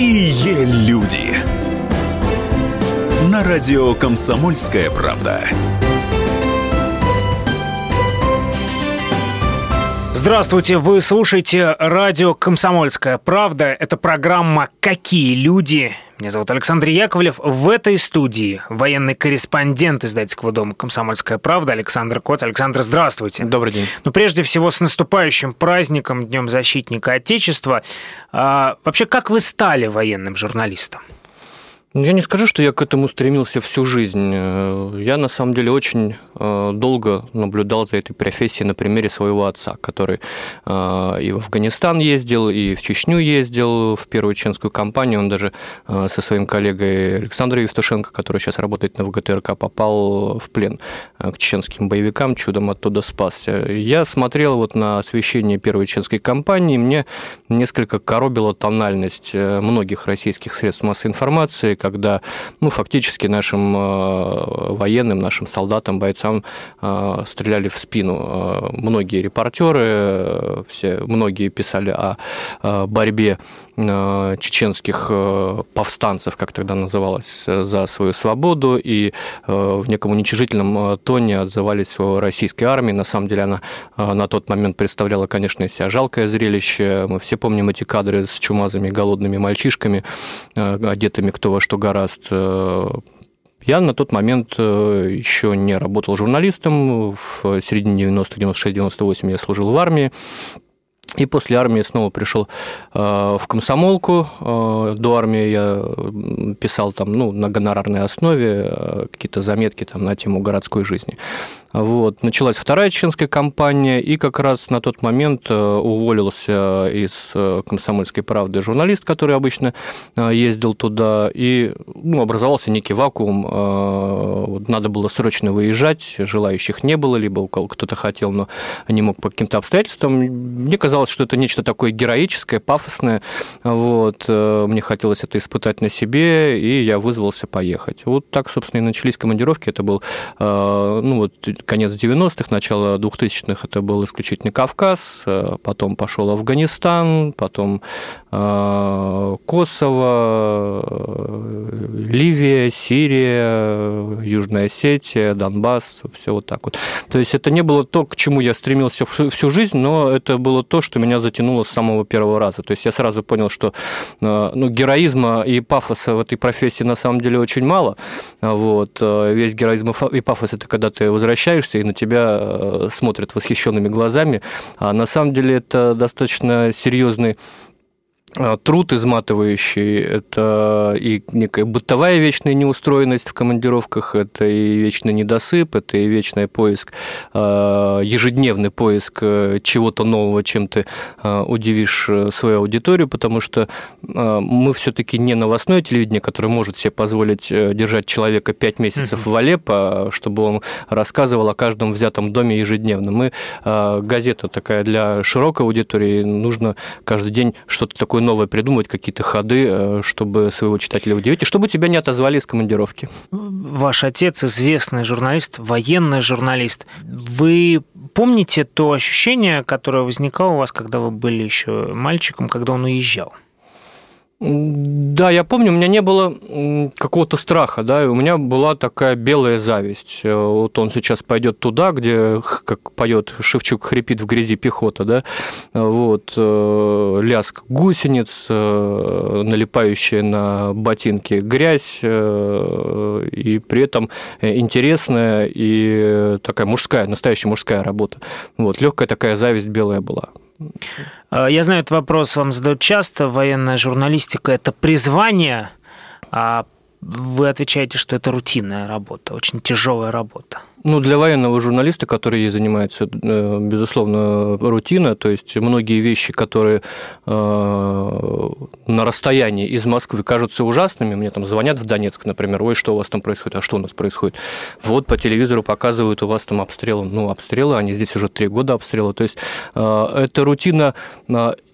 Какие люди! На радио «Комсомольская правда». Здравствуйте, вы слушаете радио «Комсомольская правда». Это программа «Какие люди?». Меня зовут Александр Яковлев. В этой студии военный корреспондент издательского дома «Комсомольская правда» Александр Кот. Александр, здравствуйте. Добрый день. Ну, прежде всего, с наступающим праздником, Днем защитника Отечества. А, вообще, как вы стали военным журналистом? Ну, я не скажу, что я к этому стремился всю жизнь. Э, я, на самом деле, очень э, долго наблюдал за этой профессией на примере своего отца, который э, и в Афганистан ездил, и в Чечню ездил, в первую чеченскую кампанию. Он даже со своим коллегой Александром Евтушенко, который сейчас работает на ВГТРК, попал в плен к чеченским боевикам, чудом оттуда спасся. Я смотрел вот на освещение первой чеченской кампании, мне несколько коробила тональность многих российских средств массовой информации, когда ну, фактически нашим э, военным, нашим солдатам, бойцам э, стреляли в спину. Э, многие репортеры, все, многие писали о борьбе чеченских повстанцев, как тогда называлось, за свою свободу, и в неком уничижительном тоне отзывались о российской армии. На самом деле она на тот момент представляла, конечно, из себя жалкое зрелище. Мы все помним эти кадры с чумазами, голодными мальчишками, одетыми кто во что что гораст. Э, я на тот момент э, еще не работал журналистом. В середине 90-х, 96-98 я служил в армии. И после армии снова пришел э, в комсомолку. До армии я писал там, ну, на гонорарной основе какие-то заметки там, на тему городской жизни. Вот. Началась вторая чеченская кампания, и как раз на тот момент э, уволился из э, «Комсомольской правды» журналист, который обычно э, ездил туда, и ну, образовался некий вакуум. Надо было срочно выезжать, желающих не было, либо у кто-то хотел, но не мог по каким-то обстоятельствам. Мне казалось, что это нечто такое героическое, пафосное. Вот. Мне хотелось это испытать на себе, и я вызвался поехать. Вот так, собственно, и начались командировки. Это был ну, вот, конец 90-х, начало 2000-х это был исключительно Кавказ, э, потом пошел Афганистан, потом Косово, э, Ливия, Сирия, Южная Осетия, Донбасс, все вот так вот. То есть это не было то, к чему я стремился всю жизнь, но это было то, что меня затянуло с самого первого раза. То есть я сразу понял, что ну, героизма и пафоса в этой профессии на самом деле очень мало. Вот. Весь героизм и пафос – это когда ты возвращаешься и на тебя э, смотрят восхищенными глазами. А на самом деле это достаточно серьезный труд изматывающий, это и некая бытовая вечная неустроенность в командировках, это и вечный недосып, это и вечный поиск, а, ежедневный поиск э, чего-то нового, чем ты а, удивишь э, свою аудиторию, потому что мы все-таки не новостное телевидение, которое может себе позволить э, держать человека пять месяцев в Алеппо, чтобы он рассказывал о каждом взятом доме ежедневно. Мы газета такая для широкой аудитории, нужно каждый день что-то такое такое новое придумывать, какие-то ходы, э, чтобы своего читателя удивить, и чтобы тебя не отозвали из командировки. Ваш отец известный журналист, военный журналист. Вы помните то ощущение, которое возникало у вас, когда вы были еще мальчиком, когда он уезжал? Да, я помню, у меня не было какого-то страха, да, у меня была такая белая зависть. Э, вот он сейчас пойдет туда, где, как поет Шевчук, хрипит в грязи пехота, да, вот, э, ляск гусениц, э, налипающая на ботинки грязь, и при этом интересная и такая мужская, настоящая мужская работа. Вот, легкая такая зависть белая была. Э, я знаю, этот вопрос вам задают часто. Военная журналистика – это призвание, а вы отвечаете, что это рутинная работа, очень тяжелая работа. Ну, для военного журналиста, который занимается, э, безусловно, рутина, то есть многие вещи, которые э, на расстоянии из Москвы кажутся ужасными, мне там звонят в Донецк, например, ой, что у вас там происходит, а что у нас происходит? Вот по телевизору показывают, у вас там обстрелы, ну, обстрелы, они здесь уже три года обстрелы, то есть э, это рутина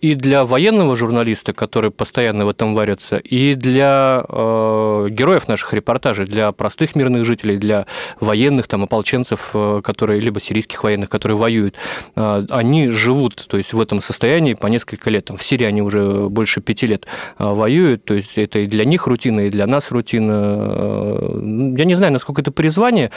и для военного журналиста, который постоянно в этом варится, и для героев наших репортажей, для простых мирных жителей, для военных, там, ополченцев, которые, либо сирийских военных, которые воюют, они живут то есть, в этом состоянии по несколько лет. Там, в Сирии они уже больше пяти лет воюют, то есть это и для них рутина, и для нас рутина. Я не знаю, насколько это призвание.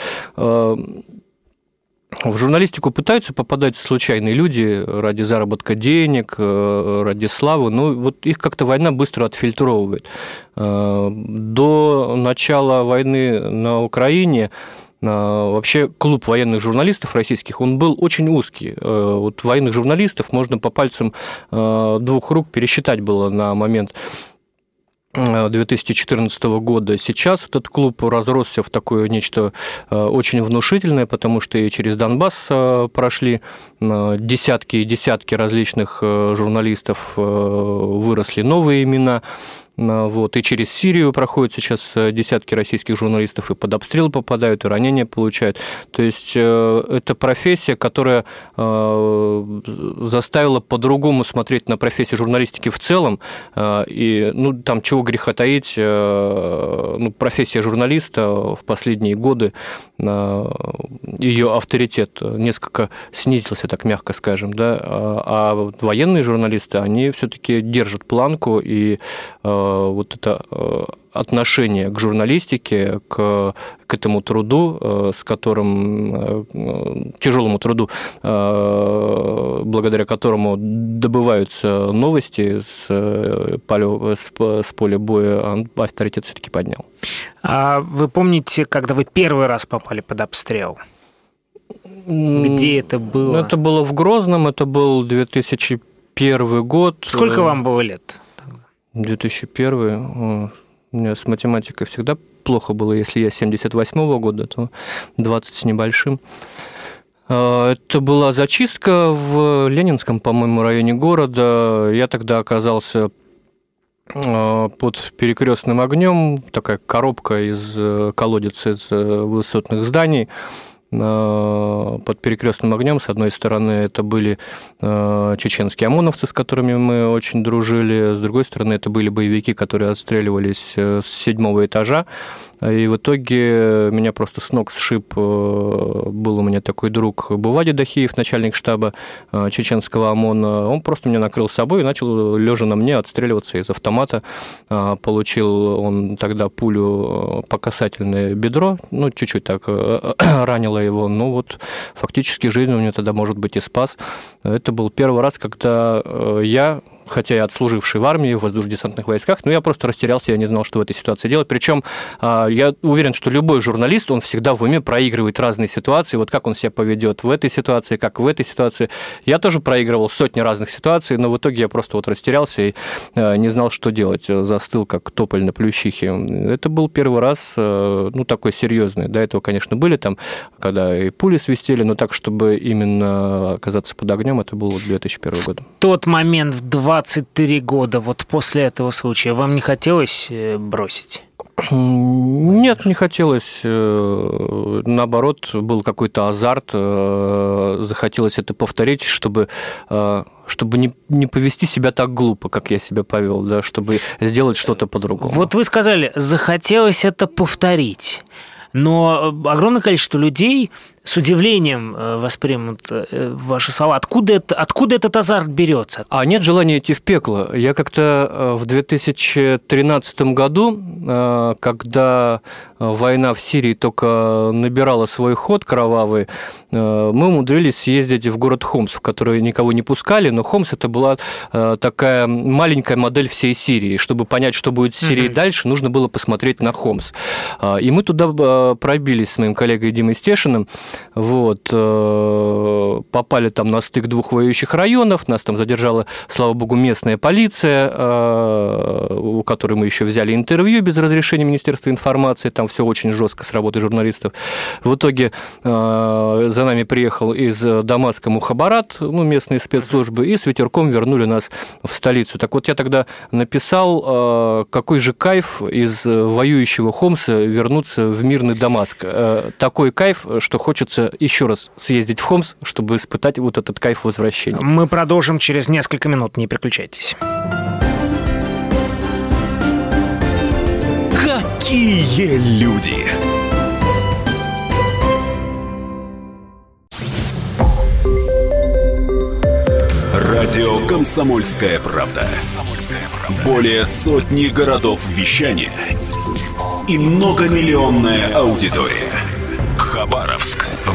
В журналистику пытаются попадать случайные люди ради заработка денег, э, ради славы, но вот их как-то война быстро отфильтровывает. Э, до начала войны на Украине э, Вообще клуб военных журналистов российских, он был очень узкий. Вот военных журналистов можно по пальцам двух рук пересчитать было на момент 2014 года. Сейчас этот клуб разросся в такое нечто э, очень внушительное, потому что и через Донбасс э, прошли э, десятки и десятки различных журналистов, выросли новые имена. Вот. И через Сирию проходят сейчас э, десятки российских журналистов, и под обстрел попадают, и ранения получают. То есть э, это профессия, которая э, заставила по-другому смотреть на профессию журналистики в целом. И, ну, там чего греха таить, ну, профессия журналиста в последние годы, ее авторитет несколько снизился, так мягко скажем, да, а военные журналисты, они все-таки держат планку и Э, вот это э, отношение к журналистике, к, к этому труду, э, с которым, тяжелому труду, благодаря которому добываются новости с поля, с поля боя, авторитет все-таки поднял. А вы помните, когда вы первый раз попали под обстрел? Где это было? Это было в Грозном, это был 2001 год. Сколько вам было лет? 2001. У меня с математикой всегда плохо было. Если я 78 -го года, то 20 с небольшим. А, это была зачистка в Ленинском, по-моему, районе города. Я тогда оказался а, под перекрестным огнем, такая коробка из э, колодец из э, высотных зданий – под перекрестным огнем. С одной стороны, это были э, чеченские ОМОНовцы, с которыми мы очень дружили. С другой стороны, это были боевики, которые отстреливались э, с седьмого этажа. И в итоге меня просто с ног сшиб. Э, был у меня такой друг Бувади Дахиев, начальник штаба э, чеченского ОМОНа. Он просто меня накрыл собой и начал, лежа на мне, отстреливаться из автомата. Э, получил он тогда пулю по касательное бедро, ну, чуть-чуть так ранило его. Ну, вот фактически жизнь у него тогда, может быть, и спас. Это был первый раз, когда я хотя и отслуживший в армии, в воздушно-десантных войсках, но я просто растерялся, я не знал, что в этой ситуации делать. Причем а, я уверен, что любой журналист, он всегда в уме проигрывает разные ситуации, вот как он себя поведет в этой ситуации, как в этой ситуации. Я тоже проигрывал сотни разных ситуаций, но в итоге я просто вот растерялся и а, не знал, что делать, застыл как тополь на плющихе. Это был первый раз, а, ну, такой серьезный. До этого, конечно, были там, когда и пули свистели, но так, чтобы именно оказаться под огнем, это был 2001 год. Тот момент в 20 23 года, вот после этого случая, вам не хотелось э, бросить? Нет, не хотелось. Э, наоборот, был какой-то азарт. Э, захотелось это повторить, чтобы чтобы не, не повести себя так глупо, как я себя повел, да, чтобы сделать что-то по-другому. Вот вы сказали, захотелось это повторить. Но огромное количество людей с удивлением э, воспримут э, ваши слова. Откуда, это, откуда этот азарт берется? А нет желания идти в пекло. Я как-то э, в 2013 году, когда война в Сирии только набирала свой ход кровавый, мы умудрились съездить в город Хомс, в который никого не пускали, но Хомс это была такая маленькая модель всей Сирии. Чтобы понять, что будет с Сирией mm-hmm. дальше, нужно было посмотреть на Хомс. И мы туда пробились с моим коллегой Димой Стешиным. Вот. Э, попали там на стык двух воюющих районов, нас там задержала, слава богу, местная полиция, э, у которой мы еще взяли интервью без разрешения Министерства информации, там все очень жестко с работой журналистов. В итоге э, за нами приехал из Дамаска Мухабарат, ну, местные спецслужбы, и с ветерком вернули нас в столицу. Так вот, я тогда написал, какой же кайф из воюющего Хомса вернуться в мирный Дамаск. Такой кайф, что хочется хочется еще раз съездить в Хомс, чтобы испытать вот этот кайф возвращения. Мы продолжим через несколько минут, не переключайтесь. Какие люди! Радио «Комсомольская правда». Более сотни городов вещания – и многомиллионная аудитория. Хабаровск.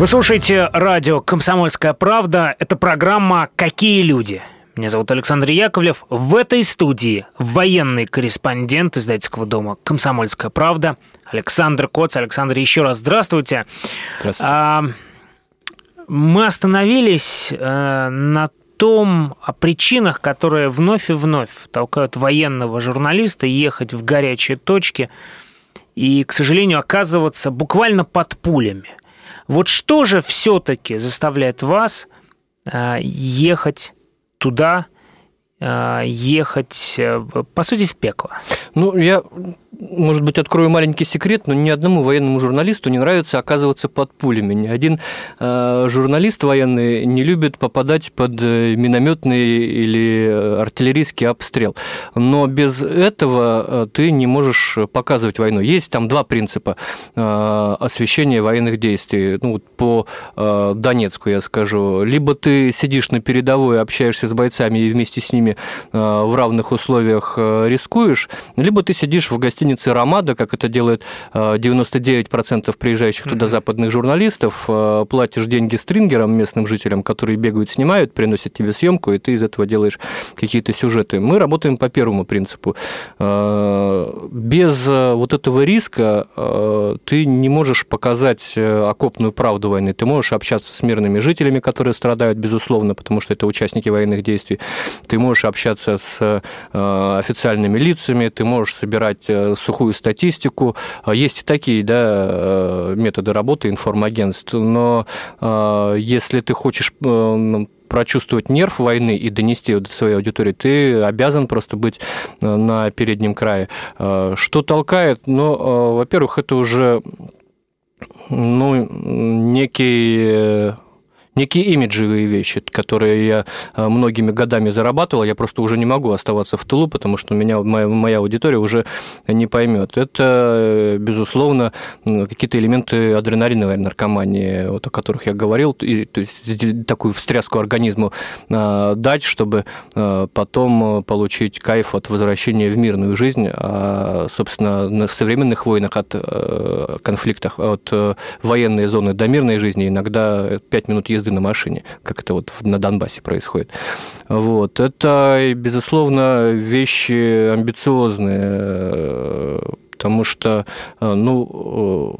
Вы слушаете радио «Комсомольская правда». Это программа «Какие люди?». Меня зовут Александр Яковлев. В этой студии военный корреспондент издательского дома «Комсомольская правда» Александр Коц. Александр, еще раз здравствуйте. Здравствуйте. А, мы остановились э, на том причинах, которые вновь и вновь толкают военного журналиста ехать в горячие точки и, к сожалению, оказываться буквально под пулями. Вот что же все-таки заставляет вас э, ехать туда, э, ехать, э, по сути, в пекло? Ну, я может быть, открою маленький секрет, но ни одному военному журналисту не нравится оказываться под пулями. Ни один э, журналист военный не любит попадать под э, минометный или э, артиллерийский обстрел. Но без этого э, ты не можешь показывать войну. Есть там два принципа э, освещения военных действий. Ну, по э, Донецку я скажу. Либо ты сидишь на передовой, общаешься с бойцами и вместе с ними э, в равных условиях рискуешь, либо ты сидишь в гостинице гостиницы «Ромада», как это делает 99% э, приезжающих туда западных журналистов, э, платишь деньги стрингерам, местным жителям, которые бегают, снимают, приносят тебе съемку, и ты из этого делаешь какие-то сюжеты. Мы работаем по первому принципу. Э, без вот этого риска ты не можешь показать окопную правду войны. Ты можешь общаться с мирными жителями, которые страдают, безусловно, потому что это участники военных действий. Ты можешь общаться с официальными лицами, ты можешь собирать сухую статистику. А, есть и такие да, э, методы работы информагентств, но э, если ты хочешь э, прочувствовать нерв войны и донести его до своей аудитории, ты обязан просто быть на переднем крае. Что толкает? Ну, во-первых, это уже ну, некий некие имиджевые вещи, которые я э, многими годами зарабатывал, я просто уже не могу оставаться в тылу, потому что меня моя, моя аудитория уже не поймет. Это, э, безусловно, какие-то элементы адреналиновой наркомании, вот, о которых я говорил, и, то есть такую встряску организму э, дать, чтобы потом получить кайф от возвращения в мирную жизнь, а, собственно, в современных войнах от конфликтах, от военной зоны до мирной жизни иногда 5 минут езды езды на машине, как это вот на Донбассе происходит. Вот. Это, безусловно, вещи амбициозные, э, потому что, э, ну,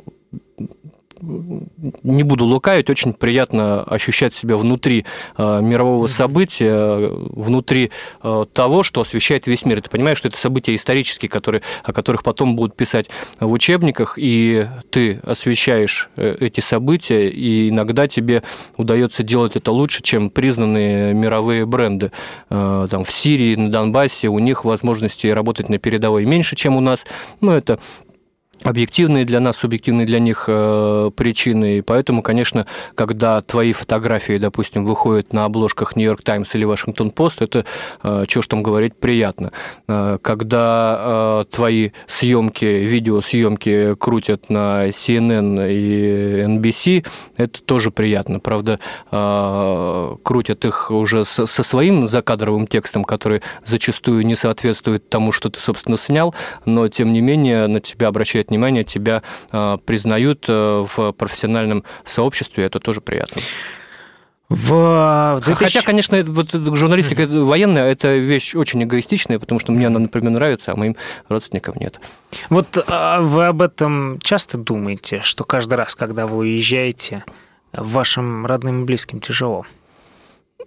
не буду лукавить, очень приятно ощущать себя внутри э, мирового события, внутри э, того, что освещает весь мир. ты понимаешь, что это события исторические, которые, о которых потом будут писать в учебниках, и ты освещаешь э, эти события, и иногда тебе удается делать это лучше, чем признанные мировые бренды. Там, в Сирии, на Донбассе у них возможности работать на передовой меньше, чем у нас. Но это объективные для нас, субъективные для них э, причины. И поэтому, конечно, когда твои фотографии, допустим, выходят на обложках Нью-Йорк Таймс или Вашингтон Пост, это, э, что ж там говорить, приятно. Э, когда э, твои съемки, видеосъемки крутят на CNN и NBC, это тоже приятно. Правда, э, крутят их уже со, со своим закадровым текстом, который зачастую не соответствует тому, что ты, собственно, снял, но, тем не менее, на тебя обращает внимание, тебя а, признают э, в профессиональном сообществе, это тоже приятно. В 2000... Хотя, конечно, вот журналистика mm-hmm. военная – это вещь очень эгоистичная, потому что мне она, например, нравится, а моим родственникам нет. Вот а вы об этом часто думаете, что каждый раз, когда вы уезжаете, вашим родным и близким тяжело?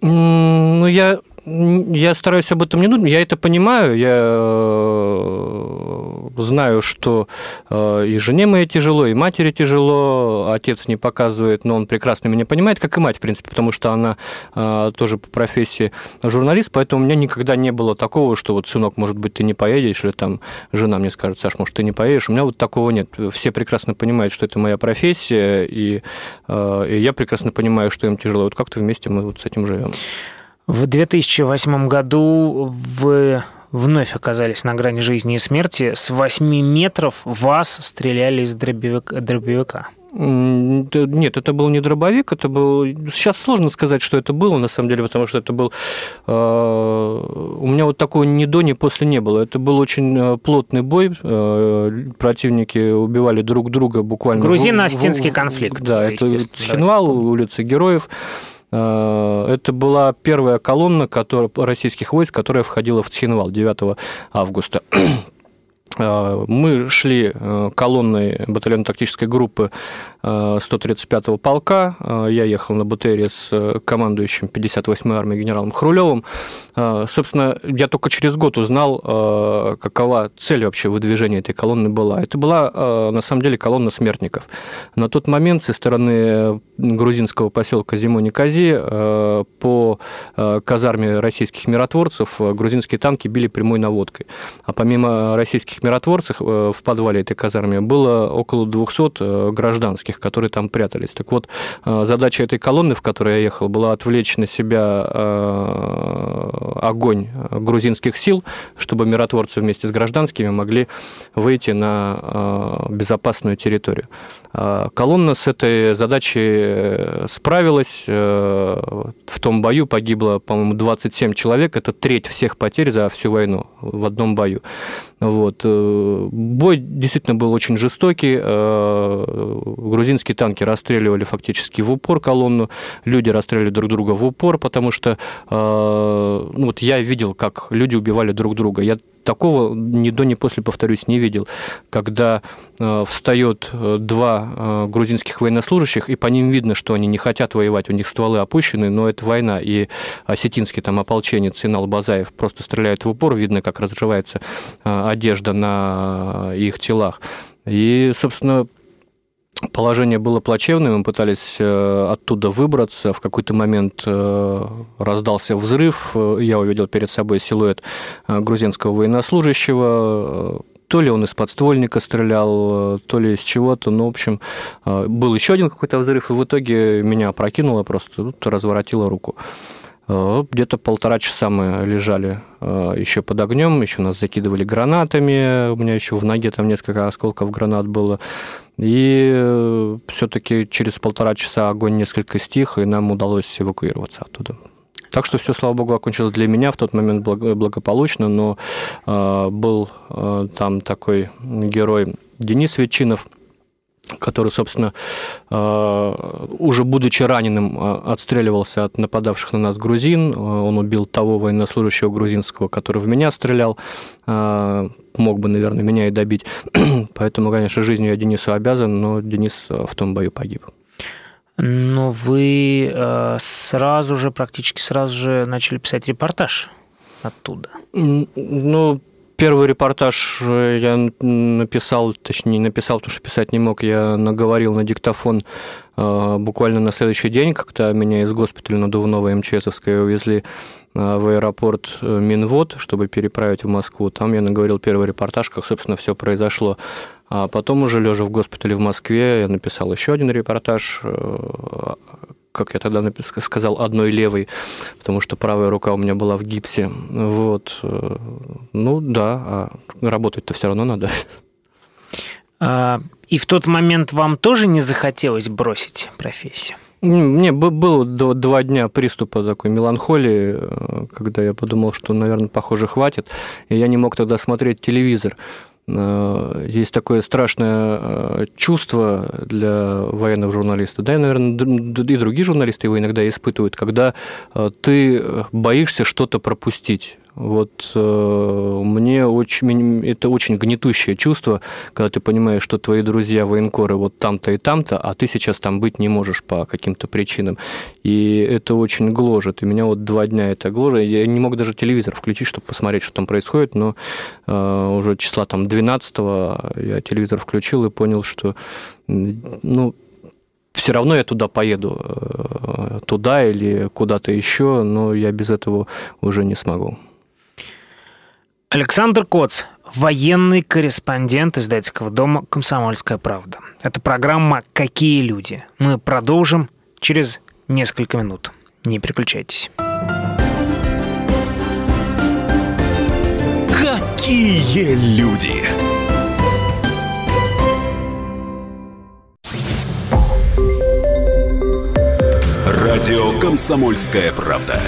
Ну, я Я стараюсь об этом не думать. Я это понимаю. Я э, знаю, что э, и жене моей тяжело, и матери тяжело. Отец не показывает, но он прекрасно меня понимает, как и мать, в принципе, потому что она э, тоже по профессии журналист. Поэтому у меня никогда не было такого, что вот, сынок, может быть, ты не поедешь, или там жена мне скажет, Саш, может, ты не поедешь. У меня вот такого нет. Все прекрасно понимают, что это моя профессия, и, и я прекрасно понимаю, что им тяжело. Вот как-то вместе мы вот с этим живем. В 2008 году вы вновь оказались на грани жизни и смерти. С 8 метров вас стреляли из дробовика. Нет, это был не дробовик, это был... Сейчас сложно сказать, что это было, на самом деле, потому что это был... Э, у меня вот такого ни до, ни после не было. Это был очень э, плотный бой. Э, противники убивали друг друга буквально... Грузино-остинский конфликт. Да, это Цхинвал, улица Героев. Э, это была первая колонна которая, российских войск, которая входила в Цхинвал 9 августа. Э, мы шли э, колонной батальона тактической группы 135-го полка. Я ехал на БТРе с командующим 58-й армией генералом Хрулевым. Собственно, я только через год узнал, какова цель вообще выдвижения этой колонны была. Это была, на самом деле, колонна смертников. На тот момент со стороны грузинского поселка Зимони-Кази по казарме российских миротворцев грузинские танки били прямой наводкой. А помимо российских миротворцев э, в подвале этой казармы было около 200 э, гражданских, которые там прятались. Так вот, э, задача этой колонны, в которой я ехал, была отвлечь на себя огонь грузинских сил, чтобы миротворцы вместе с гражданскими могли выйти на безопасную территорию. Колонна с этой задачей справилась. В том бою погибло, по-моему, 27 человек. Это треть всех потерь за всю войну в одном бою. Вот. Э, бой действительно был очень жестокий. Э, грузинские танки расстреливали фактически в упор колонну, люди расстреливали друг друга в упор, потому что э, ну, вот я видел, как люди убивали друг друга. Я такого ни до, ни после, повторюсь, не видел, когда э, встает э, два э, грузинских военнослужащих, и по ним видно, что они не хотят воевать, у них стволы опущены, но это война, и осетинский там ополченец Инал Базаев просто стреляет в упор, видно, как разрывается одежда на их телах. И, собственно, Положение было плачевное, мы пытались э, оттуда выбраться. В какой-то момент э, раздался взрыв, э, я увидел перед собой силуэт грузинского военнослужащего. То ли он из подствольника стрелял, то ли из чего-то. Ну, в общем, был еще один какой-то взрыв, и в итоге меня опрокинуло просто, разворотило руку. Где-то полтора часа мы лежали еще под огнем, еще нас закидывали гранатами, у меня еще в ноге там несколько осколков гранат было. И э, все-таки через полтора часа огонь несколько стих, и нам удалось эвакуироваться оттуда. Так что все, слава богу, окончилось для меня в тот момент благополучно, но э, был э, там такой герой Денис Ветчинов – который, собственно, э, уже будучи раненым, э, отстреливался от нападавших на нас грузин. Э, он убил того военнослужащего грузинского, который в меня стрелял. Мог бы, наверное, меня и добить. Поэтому, конечно, жизнью я Денису обязан, но Денис в том бою погиб. Но вы сразу же, практически сразу же начали писать репортаж оттуда. Ну, Первый репортаж э, я написал, точнее, не написал, потому что писать не мог, я наговорил на диктофон э, буквально на следующий день, когда меня из госпиталя надувного МЧСовской увезли э, в аэропорт Минвод, чтобы переправить в Москву. Там я наговорил первый репортаж, как, собственно, все произошло. А потом уже, лежа в госпитале в Москве, я написал еще один репортаж как я тогда сказал, одной левой, потому что правая рука у меня была в гипсе. Вот. Э, ну да, а работать-то все равно надо. А, и в тот момент вам тоже не захотелось бросить профессию? Мне было два дня приступа такой меланхолии, э, когда я подумал, что, наверное, похоже, хватит. И я не мог тогда смотреть телевизор. Э, есть такое страшное э, чувство для военных журналистов, да и, наверное, и другие журналисты его иногда испытывают, когда э, ты боишься что-то пропустить. Вот э, мне очень, это очень гнетущее чувство, когда ты понимаешь, что твои друзья военкоры вот там-то и там-то, а ты сейчас там быть не можешь по каким-то причинам. И это очень гложет. И меня вот два дня это гложет. Я не мог даже телевизор включить, чтобы посмотреть, что там происходит, но э, уже числа там 12 я телевизор включил и понял, что ну, все равно я туда поеду, э, туда или куда-то еще, но я без этого уже не смогу. Александр Коц, военный корреспондент издательского дома «Комсомольская правда». Это программа «Какие люди?». Мы продолжим через несколько минут. Не переключайтесь. Какие люди? Радио «Комсомольская правда».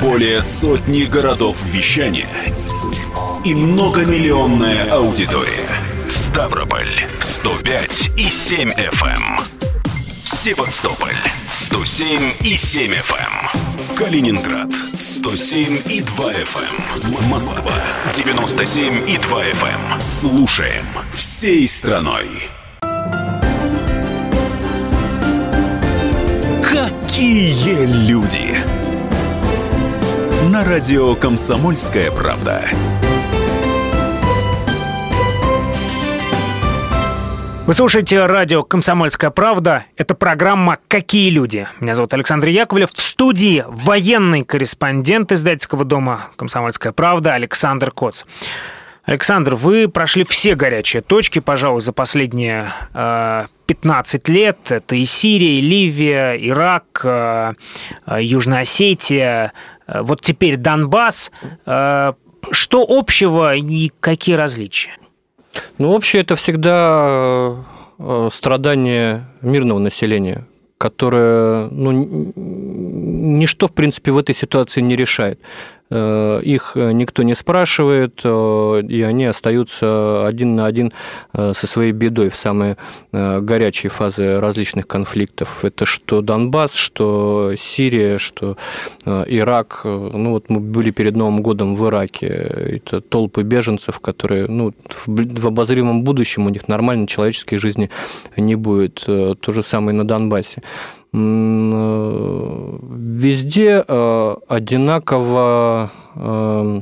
Более сотни городов вещания и многомиллионная аудитория. Ставрополь 105 и 7 FM. Эм. Севастополь 107 и 7 FM. Эм. Калининград 107 и 2 FM. Эм. Москва 97 и 2 FM. Слушаем всей страной. Какие люди! На радио «Комсомольская правда». Вы слушаете радио «Комсомольская правда». Это программа «Какие люди?». Меня зовут Александр Яковлев. В студии военный корреспондент издательского дома «Комсомольская правда» Александр Коц. Александр, вы прошли все горячие точки, пожалуй, за последние э, 15 лет. Это и Сирия, и Ливия, Ирак, э, э, Южная Осетия, э, вот теперь Донбасс. Э, что общего и какие различия? Ну, общее это всегда э, страдание мирного населения, которое ну, ничто, в принципе, в этой ситуации не решает. Э, их э, никто не спрашивает, э, и они остаются один на один со своей бедой в самые горячие фазы различных конфликтов. Это что Донбасс, что Сирия, что Ирак. Ну вот мы были перед Новым годом в Ираке. Это толпы беженцев, которые ну, в обозримом будущем у них нормальной человеческой жизни не будет. То же самое и на Донбассе. Э, везде э, одинаково э,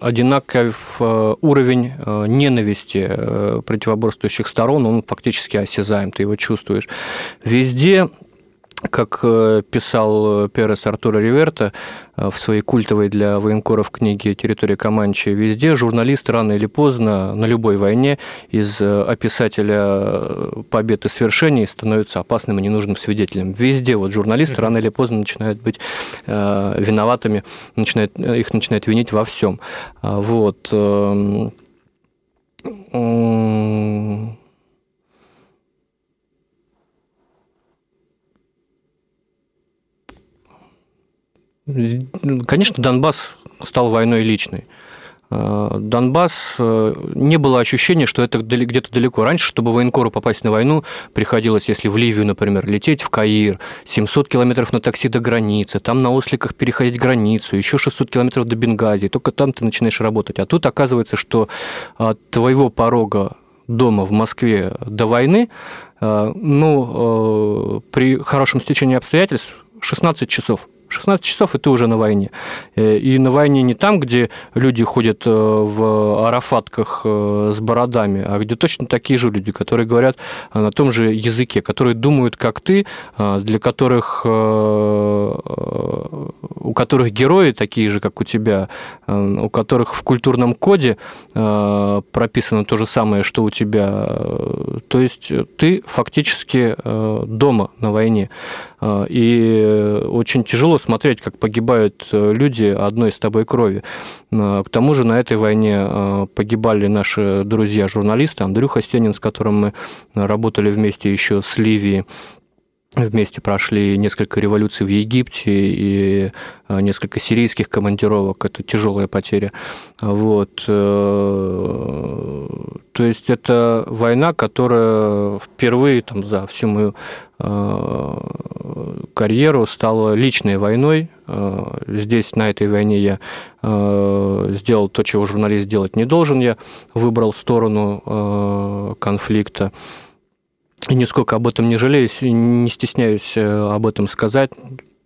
одинаков уровень ненависти противоборствующих сторон, он фактически осязаем, ты его чувствуешь. Везде как э, писал Перес Артура Риверта э, в своей культовой для военкоров книге «Территория Команчи», везде журналист рано или поздно на любой войне из э, описателя побед и свершений становится опасным и ненужным свидетелем. Везде вот журналисты рано или поздно начинают быть виноватыми, начинают, их начинают винить во всем. Вот. Конечно, Донбасс стал войной личной. Э, Донбасс, э, не было ощущения, что это где-то далеко. Раньше, чтобы военкору попасть на войну, приходилось, если в Ливию, например, лететь в Каир, 700 километров на такси до границы, там на осликах переходить границу, еще 600 километров до Бенгази, только там ты начинаешь работать. А тут оказывается, что от твоего порога дома в Москве до войны, э, ну, при хорошем стечении обстоятельств 16 часов. 16 часов, и ты уже на войне. Э, и на войне не там, где люди ходят э, в арафатках э, с бородами, а где точно такие же люди, которые говорят на том же языке, которые думают, как ты, для которых, у которых герои такие же, как у тебя, у которых в культурном коде прописано то же самое, что у тебя. То есть ты фактически дома на войне. И очень тяжело смотреть, как погибают э, люди одной с тобой крови. К тому же на этой войне э, погибали наши друзья-журналисты, Андрюха Стенин, с которым мы работали вместе еще с Ливией, Вместе прошли несколько революций в Египте и э, несколько сирийских командировок. Это тяжелая потеря. Вот. Э, то есть это война, которая впервые там, за всю мою э, карьеру стала личной войной. Здесь, на этой войне, я сделал то, чего журналист делать не должен. Я выбрал сторону конфликта. Нисколько об этом не жалеюсь, не стесняюсь э, об этом сказать.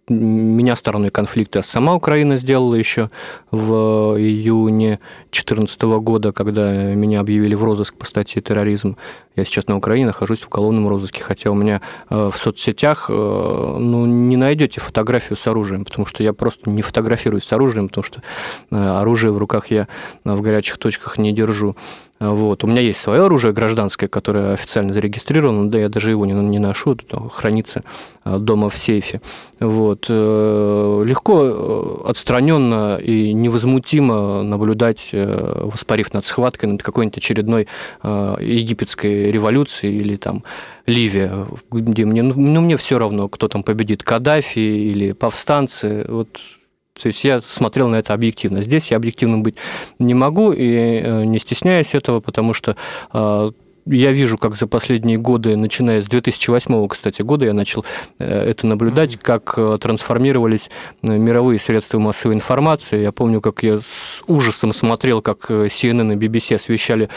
Меня стороной конфликта сама Украина сделала еще в июне 2014 года, когда меня объявили в розыск по статье терроризм. Я сейчас на Украине нахожусь в уголовном розыске, хотя у меня э, в соцсетях э, ну, не найдете фотографию с оружием, потому что я просто не фотографируюсь с оружием, потому что оружие в руках я в горячих точках не держу. Вот. У меня есть свое оружие гражданское, которое официально зарегистрировано, да я даже его не, не ношу, это хранится э, дома в сейфе. Вот. Э, легко, э, отстраненно и невозмутимо наблюдать, воспарив над схваткой, над какой-нибудь очередной египетской революцией или там Ливия, где мне, ну, ну мне все равно, кто там победит, Каддафи или повстанцы. Вот то есть я смотрел на это объективно. Здесь я объективным быть не могу и э, не стесняюсь этого, потому что а, я вижу, как за последние годы, начиная с 2008, кстати, года, я начал э, это наблюдать, как э, трансформировались э, мировые средства массовой информации. Я помню, как я с ужасом смотрел, как CNN и BBC освещали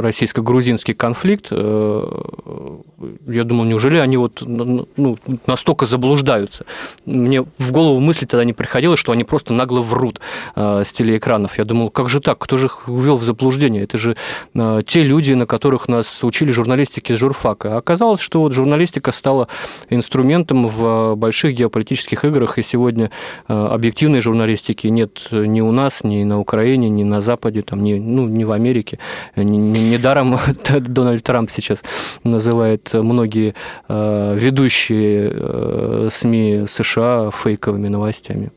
российско-грузинский конфликт. Я думал, неужели они вот ну, настолько заблуждаются? Мне в голову мысли тогда не приходило, что они просто нагло врут с телеэкранов. Я думал, как же так? Кто же их ввел в заблуждение? Это же те люди, на которых нас учили журналистике с журфака. Оказалось, что вот журналистика стала инструментом в больших геополитических играх, и сегодня э, объективной журналистики нет ни у нас, ни на Украине, ни на Западе, там, ни, ну, ни в Америке. Недаром Дональд Трамп сейчас называет многие э, ведущие СМИ США фейковыми новостями.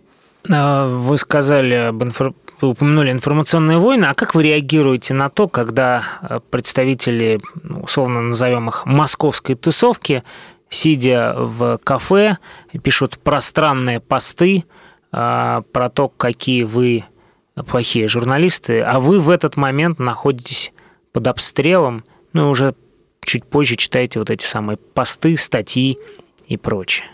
А, вы сказали об инфор... Упомянули информационные войны, а как вы реагируете на то, когда э, представители, ну, условно назовем их, московской тусовки, сидя в кафе, пишут пространные посты а, про то, какие вы плохие журналисты, а вы в этот момент находитесь под обстрелом, ну и уже чуть позже читаете вот эти самые посты, статьи и прочее.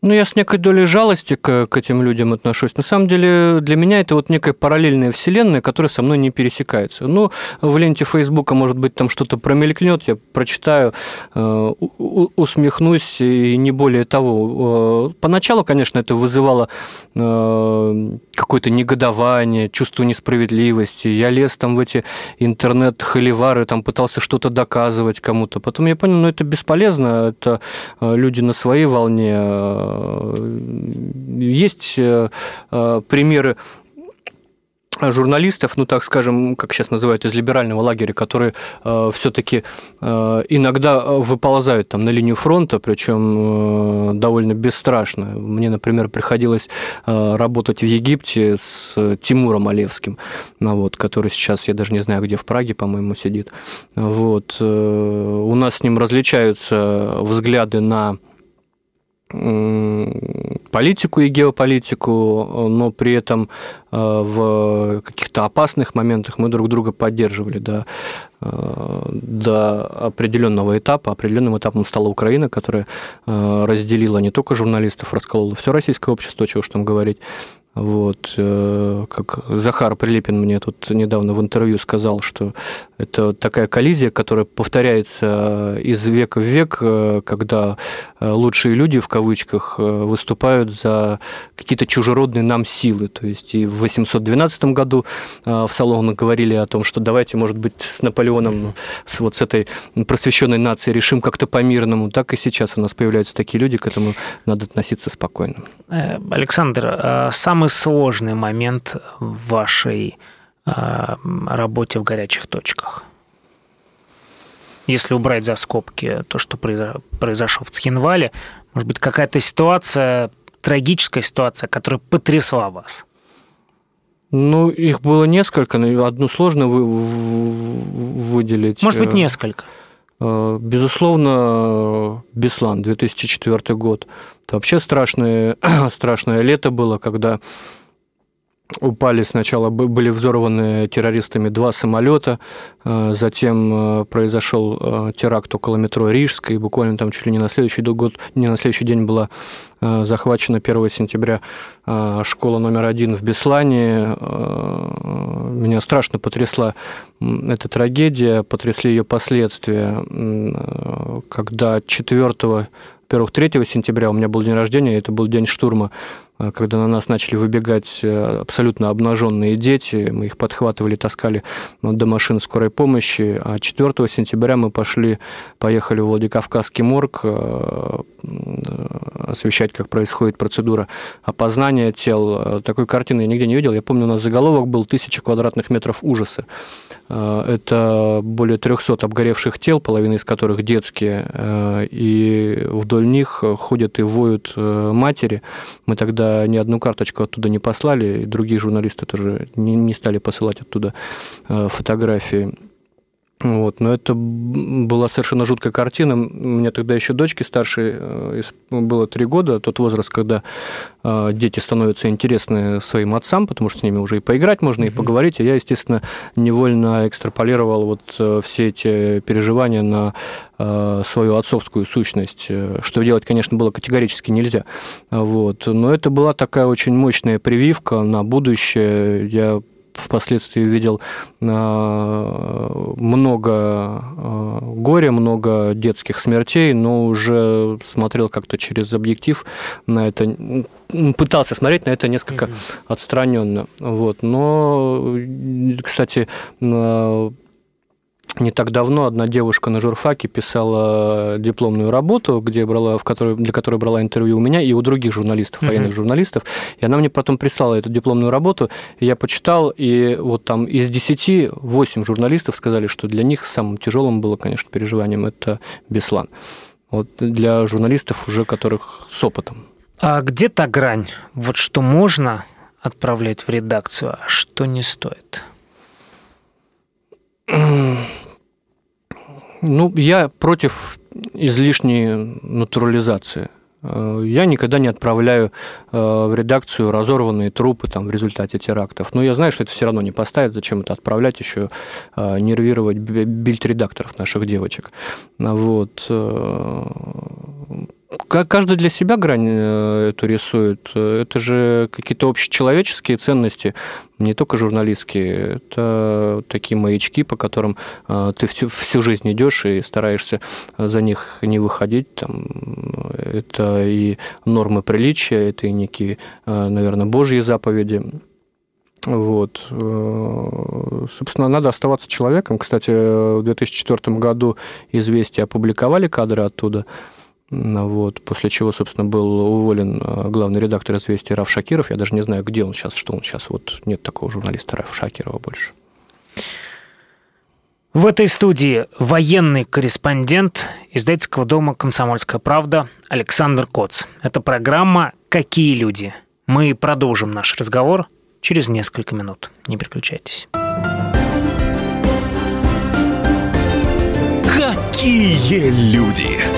Ну, я с некой долей жалости к, к этим людям отношусь. На самом деле, для меня это вот некая параллельная вселенная, которая со мной не пересекается. Ну, в ленте Фейсбука, может быть, там что-то промелькнет, я прочитаю, э, усмехнусь и не более того. Э, поначалу, конечно, это вызывало э, какое-то негодование, чувство несправедливости. Я лез там в эти интернет-холивары, там пытался что-то доказывать кому-то. Потом я понял, ну, это бесполезно, это люди на своей волне, есть э, э, примеры журналистов, ну так скажем, как сейчас называют, из либерального лагеря, которые э, все-таки э, иногда выползают там на линию фронта, причем э, довольно бесстрашно. Мне, например, приходилось э, работать в Египте с Тимуром Олевским, ну, вот, который сейчас, я даже не знаю, где в Праге, по-моему, сидит. Вот. Э, у нас с ним различаются взгляды на политику и геополитику, но при этом э, в каких-то опасных моментах мы друг друга поддерживали до, э, до определенного этапа. Определенным этапом стала Украина, которая э, разделила не только журналистов, расколола все российское общество, чего уж там говорить. Вот, как Захар Прилепин мне тут недавно в интервью сказал, что это такая коллизия, которая повторяется из века в век, э, когда э, лучшие люди, в кавычках, э, выступают за какие-то чужеродные нам силы. То есть и в 812 году в Салоне говорили о том, что давайте, может быть, с Наполеоном, с вот с этой просвещенной нацией решим как-то по-мирному. Так и сейчас у нас появляются такие люди, к этому надо относиться спокойно. Александр, самый сложный момент в вашей Э, работе в горячих точках. Если убрать за скобки то, что произошло в Цхинвале, может быть, какая-то ситуация, трагическая ситуация, которая потрясла вас? Ну, их было несколько, но одну сложно вы, выделить. Может быть, несколько. Безусловно, Беслан, 2004 год. Это вообще страшное, страшное лето было, когда упали сначала, были взорваны террористами два самолета, э, затем э, произошел э, теракт около метро Рижской, буквально там чуть ли не на следующий год, не на следующий день была захвачена 1 сентября школа номер один в Беслане. Меня страшно потрясла эта трагедия, потрясли ее последствия, когда 4 во-первых, 3 сентября у меня был день рождения, это был день штурма когда на нас начали выбегать э, абсолютно обнаженные дети, мы их подхватывали, таскали ну, до машин скорой помощи. А 4 сентября мы пошли, поехали в Владикавказский морг э, освещать, как происходит процедура опознания тел. Такой картины я нигде не видел. Я помню, у нас заголовок был «Тысяча квадратных метров ужаса». Э, это более 300 обгоревших тел, половина из которых детские, и вдоль них ходят и воют матери. Мы тогда ни одну карточку оттуда не послали, и другие журналисты тоже не, не стали посылать оттуда э, фотографии. Вот, но это была совершенно жуткая картина. У меня тогда еще дочки старшей э, было три года, тот возраст, когда э, дети становятся интересны своим отцам, потому что с ними уже и поиграть можно, и поговорить. И я, естественно, невольно экстраполировал вот э, все эти переживания на свою отцовскую сущность, что делать, конечно, было категорически нельзя. Вот. Но это была такая очень мощная прививка на будущее. Я впоследствии видел а, много а, горя, много детских смертей, но уже смотрел как-то через объектив на это, пытался смотреть на это несколько mm-hmm. отстраненно. Вот. Но, кстати, не так давно одна девушка на журфаке писала дипломную работу, где брала, в которой, для которой брала интервью у меня и у других журналистов, военных mm-hmm. журналистов. И она мне потом прислала эту дипломную работу. И я почитал, и вот там из 10 8 журналистов сказали, что для них самым тяжелым было, конечно, переживанием это Беслан. Вот для журналистов уже которых с опытом. А где та грань? Вот что можно отправлять в редакцию, а что не стоит? Ну, я против излишней натурализации. Э, я никогда не отправляю э, в редакцию разорванные трупы там, в результате терактов. Но я знаю, что это все равно не поставит, зачем это отправлять, еще э, нервировать бильд-редакторов наших девочек. Вот. Каждый для себя грань э, эту рисует. Это же какие-то общечеловеческие ценности, не только журналистские. Это такие маячки, по которым э, ты всю, всю жизнь идешь и стараешься за них не выходить. Там, это и нормы приличия, это и некие, э, наверное, божьи заповеди. Вот. Собственно, надо оставаться человеком. Кстати, в 2004 году «Известия» опубликовали кадры оттуда – вот, после чего, собственно, был уволен э, главный редактор «Известий» Раф Шакиров. Я даже не знаю, где он сейчас, что он сейчас. Вот нет такого журналиста Рафа Шакирова больше. В этой студии военный корреспондент издательского дома «Комсомольская правда» Александр Коц. Это программа «Какие люди?». Мы продолжим наш разговор через несколько минут. Не переключайтесь. Какие люди?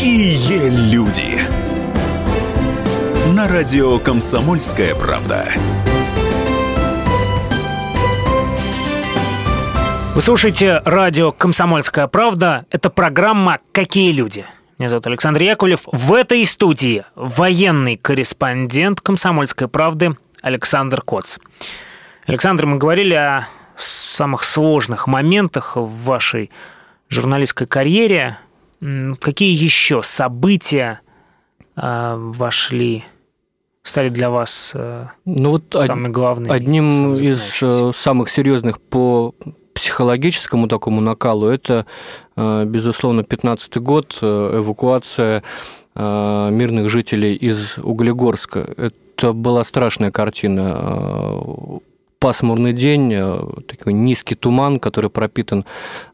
Какие люди! На радио «Комсомольская правда». Вы слушаете радио «Комсомольская правда». Это программа «Какие люди?». Меня зовут Александр Яковлев. В этой студии военный корреспондент «Комсомольской правды» Александр Коц. Александр, мы говорили о самых сложных моментах в вашей журналистской карьере – Какие еще события э, вошли стали для вас ну, вот самыми главными? Одним из самых серьезных по психологическому такому накалу это, безусловно, 15 год, эвакуация мирных жителей из Углегорска. Это была страшная картина пасмурный день, э, такой низкий туман, который пропитан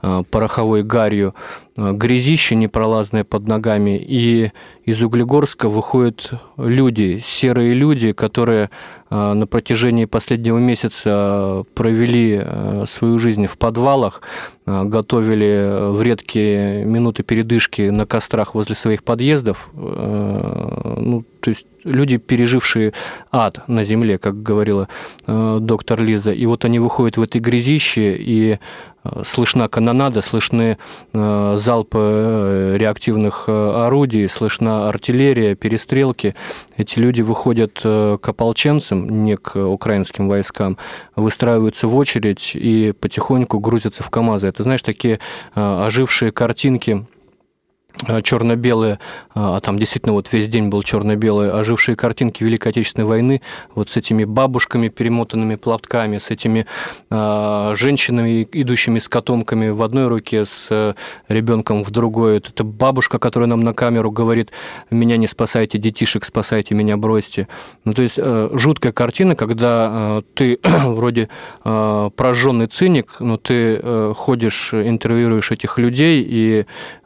э, пороховой гарью, э, грязище непролазное под ногами, и из Углегорска выходят люди, серые люди, которые на протяжении последнего месяца провели свою жизнь в подвалах, готовили в редкие минуты передышки на кострах возле своих подъездов. Ну, то есть люди, пережившие ад на земле, как говорила э, доктор Лиза, и вот они выходят в этой грязище, и э, слышна канонада, слышны э, залпы реактивных орудий, слышна артиллерия, перестрелки. Эти люди выходят к ополченцам, не к украинским войскам, выстраиваются в очередь и потихоньку грузятся в КАМАЗы. Это, знаешь, такие ожившие картинки черно-белые, а там действительно вот весь день был черно-белый, ожившие картинки Великой Отечественной войны, вот с этими бабушками, перемотанными платками, с этими э, женщинами, идущими с котомками в одной руке, с э, ребенком в другой. Это бабушка, которая нам на камеру говорит, меня не спасайте, детишек спасайте, меня бросьте. Ну, то есть э, жуткая картина, когда э, ты вроде э, прожженный циник, но ты э, ходишь, интервьюируешь этих людей и э,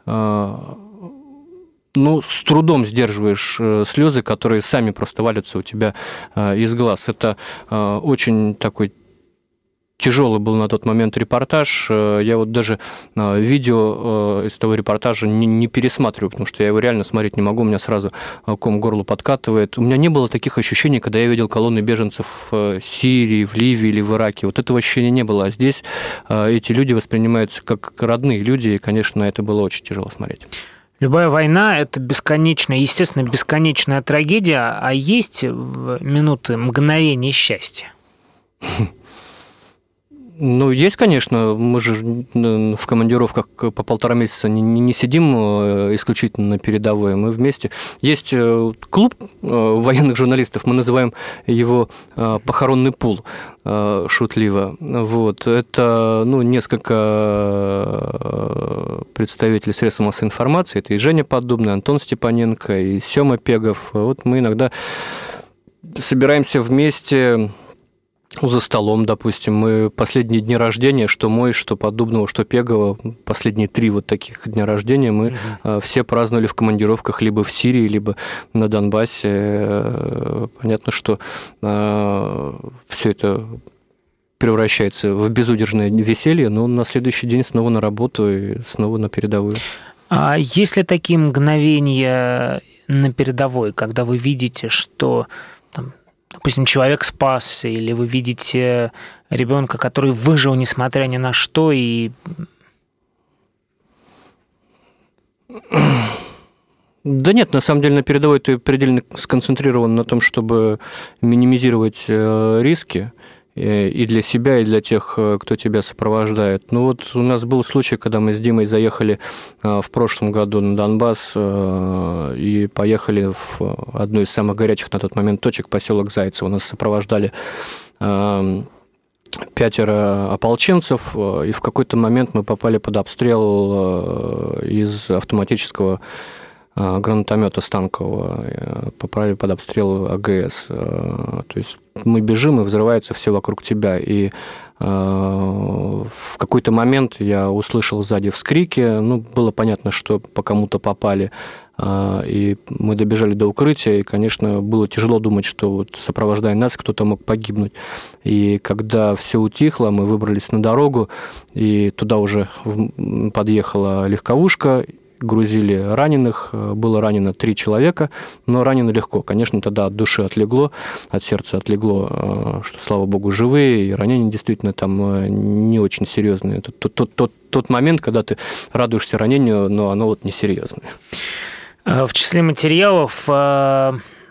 ну, с трудом сдерживаешь э, слезы, которые сами просто валятся у тебя э, из глаз. Это э, очень такой тяжелый был на тот момент репортаж. Я вот даже видео из того репортажа не, не пересматриваю, потому что я его реально смотреть не могу, у меня сразу ком горло подкатывает. У меня не было таких ощущений, когда я видел колонны беженцев в Сирии, в Ливии или в Ираке. Вот этого ощущения не было. А здесь эти люди воспринимаются как родные люди, и, конечно, это было очень тяжело смотреть. Любая война – это бесконечная, естественно, бесконечная трагедия, а есть минуты мгновения счастья? Ну, есть, конечно. Мы же в командировках по полтора месяца не, не сидим э, исключительно на передовой. Мы вместе. Есть э, клуб э, военных журналистов, мы называем его «Похоронный пул» шутливо. Вот. Это ну, несколько представителей средств массовой информации. Это и Женя Поддубный, Антон Степаненко, и Сёма Пегов. Вот мы иногда собираемся вместе за столом, допустим, мы последние дни рождения, что мой, что Подобного, что Пегова, последние три вот таких дня рождения мы угу. все праздновали в командировках либо в Сирии, либо на Донбассе. Э, понятно, что э, все это превращается в безудержное веселье, но на следующий день снова на работу и снова на передовую. А есть ли такие мгновения на передовой, когда вы видите, что допустим, человек спасся, или вы видите ребенка, который выжил, несмотря ни на что, и... Да нет, на самом деле на передовой ты предельно сконцентрирован на том, чтобы минимизировать э, риски. Э, и для себя, и для тех, э, кто тебя сопровождает. Ну вот у нас был случай, когда мы с Димой заехали э, в прошлом году на Донбасс и поехали в одну из самых горячих на тот момент точек, поселок Зайцево. Нас сопровождали пятеро ополченцев, и в какой-то момент мы попали под обстрел из автоматического гранатомета станкового, э, попали под обстрел АГС. Э, то есть мы бежим, и взрывается все вокруг тебя. И в какой-то момент я услышал сзади вскрики, ну, было понятно, что по кому-то попали, и мы добежали до укрытия, и, конечно, было тяжело думать, что вот сопровождая нас, кто-то мог погибнуть. И когда все утихло, мы выбрались на дорогу, и туда уже подъехала легковушка, грузили раненых, э, было ранено три человека, но ранено легко. Конечно, тогда от души отлегло, от сердца отлегло, э, что, слава богу, живые, и ранения действительно там э, не очень серьезные. Тот, тот, тот, тот момент, когда ты радуешься ранению, но оно вот несерьезное. В числе материалов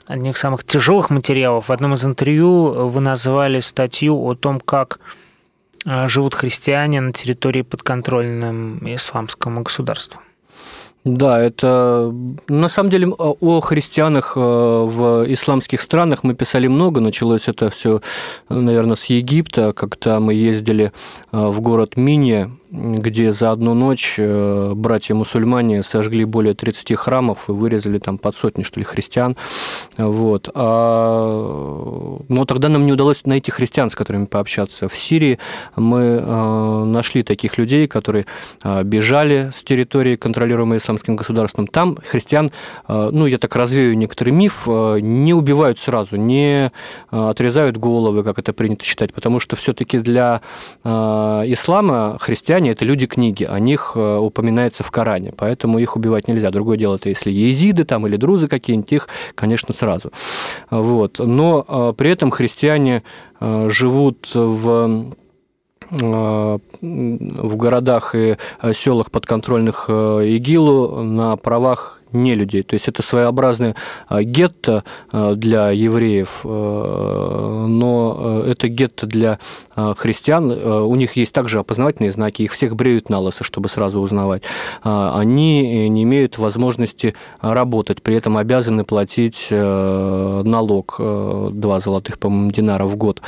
одних самых тяжелых материалов. В одном из интервью вы назвали статью о том, как живут христиане на территории подконтрольным исламскому государству. Да, это на самом деле о христианах э, в исламских странах мы писали много. Началось это все, наверное, с Египта, когда мы ездили э, в город Минья, где за одну ночь э, братья-мусульмане сожгли более 30 храмов и вырезали там под сотни, что ли, христиан. Вот. А... Но тогда нам не удалось найти христиан, с которыми пообщаться. В Сирии мы э, нашли таких людей, которые э, бежали с территории, контролируемой исламским государством. Там христиан, ну, я так развею некоторый миф, не убивают сразу, не отрезают головы, как это принято считать, потому что все-таки для ислама христиане христиане – это люди книги, о них э, упоминается в Коране, поэтому их убивать нельзя. Другое дело, это если езиды там или друзы какие-нибудь, их, конечно, сразу. Вот. Но э, при этом христиане э, живут в в городах и селах подконтрольных ИГИЛу на правах не людей. То есть это своеобразное а, гетто а, для евреев, а, но это гетто для христиан. У них есть также опознавательные знаки, их всех бреют на лысо, чтобы сразу узнавать. Они не имеют возможности работать, при этом обязаны платить налог 2 золотых, по-моему, динара в год.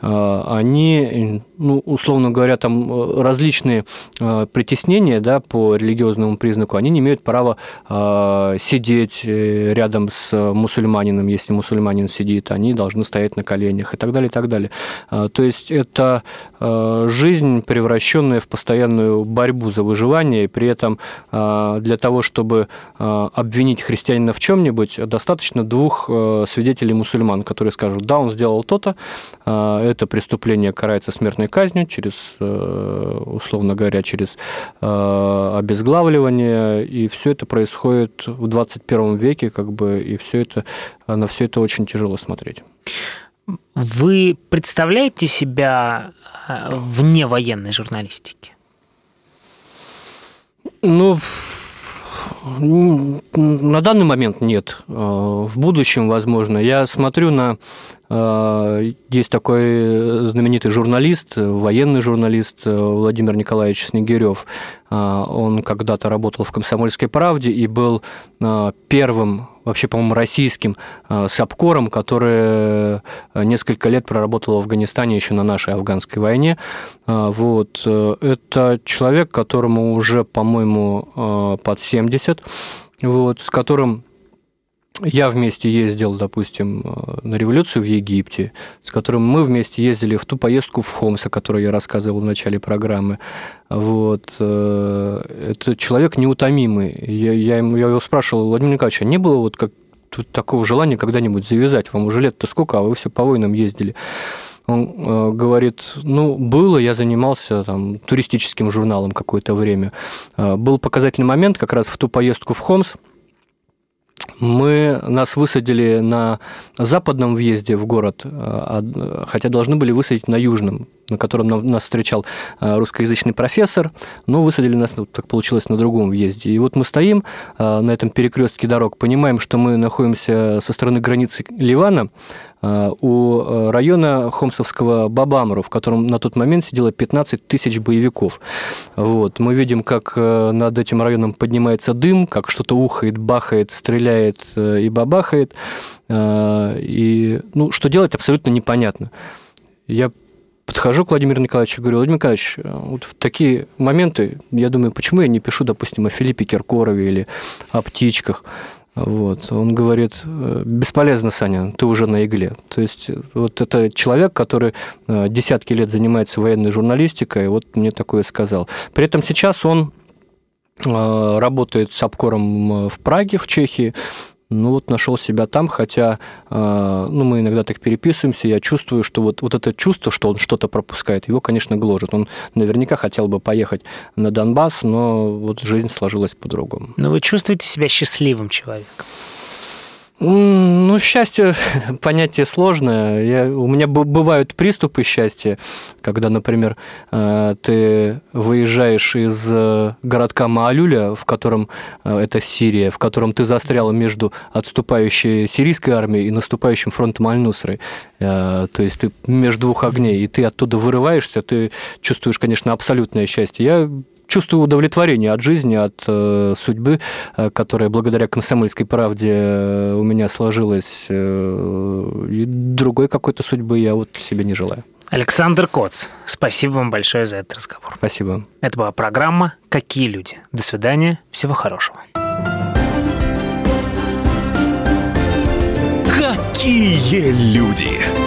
Они, ну, условно говоря, там различные притеснения да, по религиозному признаку, они не имеют права Э, сидеть э, рядом с мусульманином, если мусульманин сидит, они должны стоять на коленях и так далее, и так далее. Э, то есть это жизнь, превращенная в постоянную борьбу за выживание, и при этом для того, чтобы обвинить христианина в чем-нибудь, достаточно двух свидетелей мусульман, которые скажут, да, он сделал то-то, это преступление карается смертной казнью через, условно говоря, через обезглавливание, и все это происходит в 21 веке, как бы, и все это, на все это очень тяжело смотреть. Вы представляете себя э, вне военной журналистики? Ну, на данный момент нет. Э, в будущем, возможно. Я смотрю на есть такой знаменитый журналист, военный журналист э, Владимир Николаевич Снегирев. Э, он когда-то работал в «Комсомольской правде» и был первым, вообще, по-моему, российским сапкором, который несколько лет проработал в Афганистане еще на нашей афганской войне. Вот. Это человек, которому уже, по-моему, под 70, вот, с которым я вместе ездил, допустим, э, на революцию в Египте, с которым мы вместе ездили в ту поездку в Хомс, о которой я рассказывал в начале программы. Вот. Э, это человек неутомимый. Я, я, я его спрашивал, Владимир Николаевич, а не было вот как такого желания когда-нибудь завязать? Вам уже лет-то сколько, а вы все по войнам ездили? Он э, говорит, ну, было, я занимался там, туристическим журналом какое-то время. Был показательный момент как раз в ту поездку в Хомс – мы, нас высадили на западном въезде в город, э, хотя должны были высадить на южном, на котором нас встречал э, русскоязычный профессор, но высадили нас, вот так получилось, на другом въезде. И вот мы стоим э, на этом перекрестке дорог, понимаем, что мы находимся со стороны границы Ливана, у э, района Хомсовского Бабамру, в котором на тот момент сидело 15 тысяч боевиков. Вот. Мы видим, как э, над этим районом поднимается дым, как что-то ухает, бахает, стреляет и бабахает. И ну, что делать, абсолютно непонятно. Я подхожу к Владимиру Николаевичу и говорю, Владимир Николаевич, вот в такие моменты, я думаю, почему я не пишу, допустим, о Филиппе Киркорове или о птичках? Вот. Он говорит, «Э, бесполезно, Саня, ты уже на игле. То есть вот это человек, который э, десятки лет занимается военной журналистикой, вот мне такое сказал. При этом сейчас он э, работает с обкором в Праге, в Чехии, ну вот нашел себя там, хотя э, ну, мы иногда так переписываемся, я чувствую, что вот, вот это чувство, что он что-то пропускает, его, конечно, гложет. Он наверняка хотел бы поехать на Донбасс, но вот жизнь сложилась по-другому. Но вы чувствуете себя счастливым человеком? Ну, счастье понятие сложное. Я, у меня бывают приступы счастья, когда, например, э, ты выезжаешь из э, городка Маалюля, в котором э, это Сирия, в котором ты застрял между отступающей сирийской армией и наступающим фронтом Аль-Нусры. То есть ты между двух огней, и ты оттуда вырываешься, ты чувствуешь, конечно, абсолютное счастье. Я чувствую удовлетворение от жизни, от э, судьбы, э, которая благодаря комсомольской правде э, у меня сложилась. Э, и другой какой-то судьбы я вот себе не желаю. Александр Коц, спасибо вам большое за этот разговор. Спасибо. Это была программа «Какие люди?». До свидания, всего хорошего. Какие люди?